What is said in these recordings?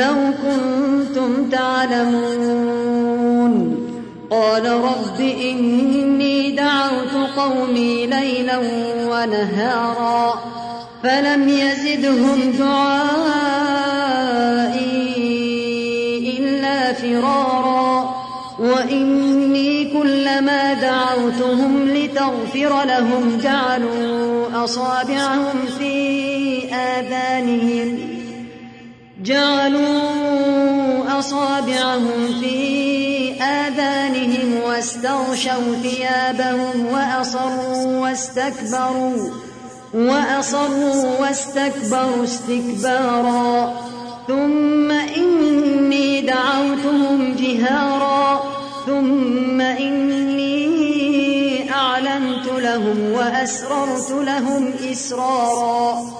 لو كنتم تعلمون. قال رب إني دعوت قومي ليلا ونهارا فلم يزدهم دعائي إلا فرارا. وإني كلما دعوتهم لتغفر لهم جعلوا أصابعهم في آذانهم. جعلوا أصابعهم في آذانهم واستغشوا ثيابهم وأصروا واستكبروا وأصروا واستكبروا استكبارا. ثم إني دعوتهم جهارا. ثم إني أعلنت لهم وأسررت لهم إسرارا.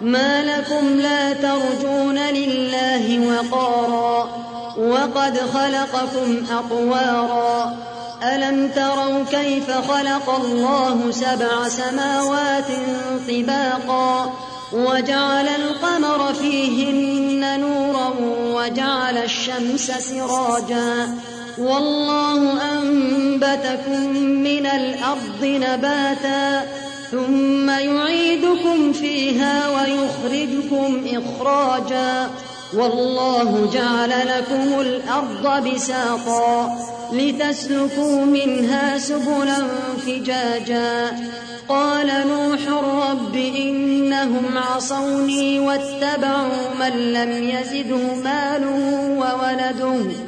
ما لكم لا ترجون لله وقارا وقد خلقكم أطوارا ألم تروا كيف خلق الله سبع سماوات طباقا وجعل القمر فيهن نورا وجعل الشمس سراجا والله أنبتكم من الأرض نباتا ثم يعيدكم فيها ويخرجكم إخراجا والله جعل لكم الأرض بساطا لتسلكوا منها سبلا فجاجا قال نوح رب إنهم عصوني واتبعوا من لم يزده ماله وولده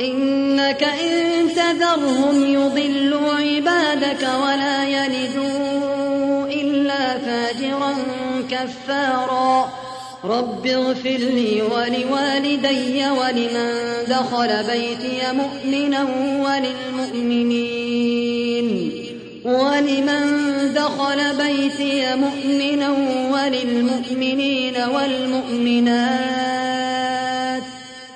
إنك إن تذرهم يضلوا عبادك ولا يلدوا إلا فاجرا كفارا. رب اغفر لي ولوالدي ولمن دخل بيتي مؤمنا وللمؤمنين. ولمن دخل بيتي مؤمنا وللمؤمنين والمؤمنات.